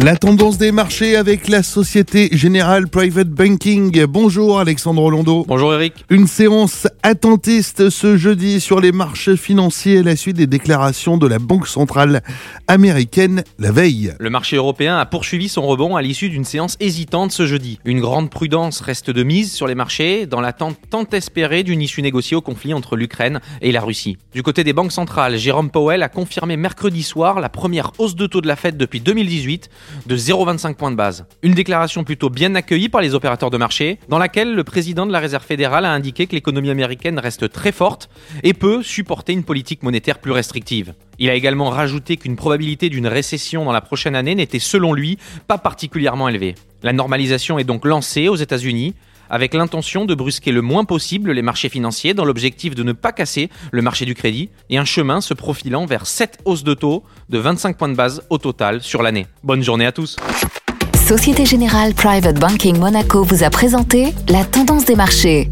La tendance des marchés avec la Société Générale Private Banking. Bonjour Alexandre Londo. Bonjour Eric. Une séance attentiste ce jeudi sur les marchés financiers à la suite des déclarations de la Banque centrale américaine la veille. Le marché européen a poursuivi son rebond à l'issue d'une séance hésitante ce jeudi. Une grande prudence reste de mise sur les marchés dans l'attente tant espérée d'une issue négociée au conflit entre l'Ukraine et la Russie. Du côté des banques centrales, Jérôme Powell a confirmé mercredi soir la première hausse de taux de la Fed depuis 2018 de 0,25 points de base. Une déclaration plutôt bien accueillie par les opérateurs de marché, dans laquelle le président de la Réserve fédérale a indiqué que l'économie américaine reste très forte et peut supporter une politique monétaire plus restrictive. Il a également rajouté qu'une probabilité d'une récession dans la prochaine année n'était selon lui pas particulièrement élevée. La normalisation est donc lancée aux États-Unis avec l'intention de brusquer le moins possible les marchés financiers dans l'objectif de ne pas casser le marché du crédit et un chemin se profilant vers 7 hausses de taux de 25 points de base au total sur l'année. Bonne journée à tous. Société Générale Private Banking Monaco vous a présenté la tendance des marchés.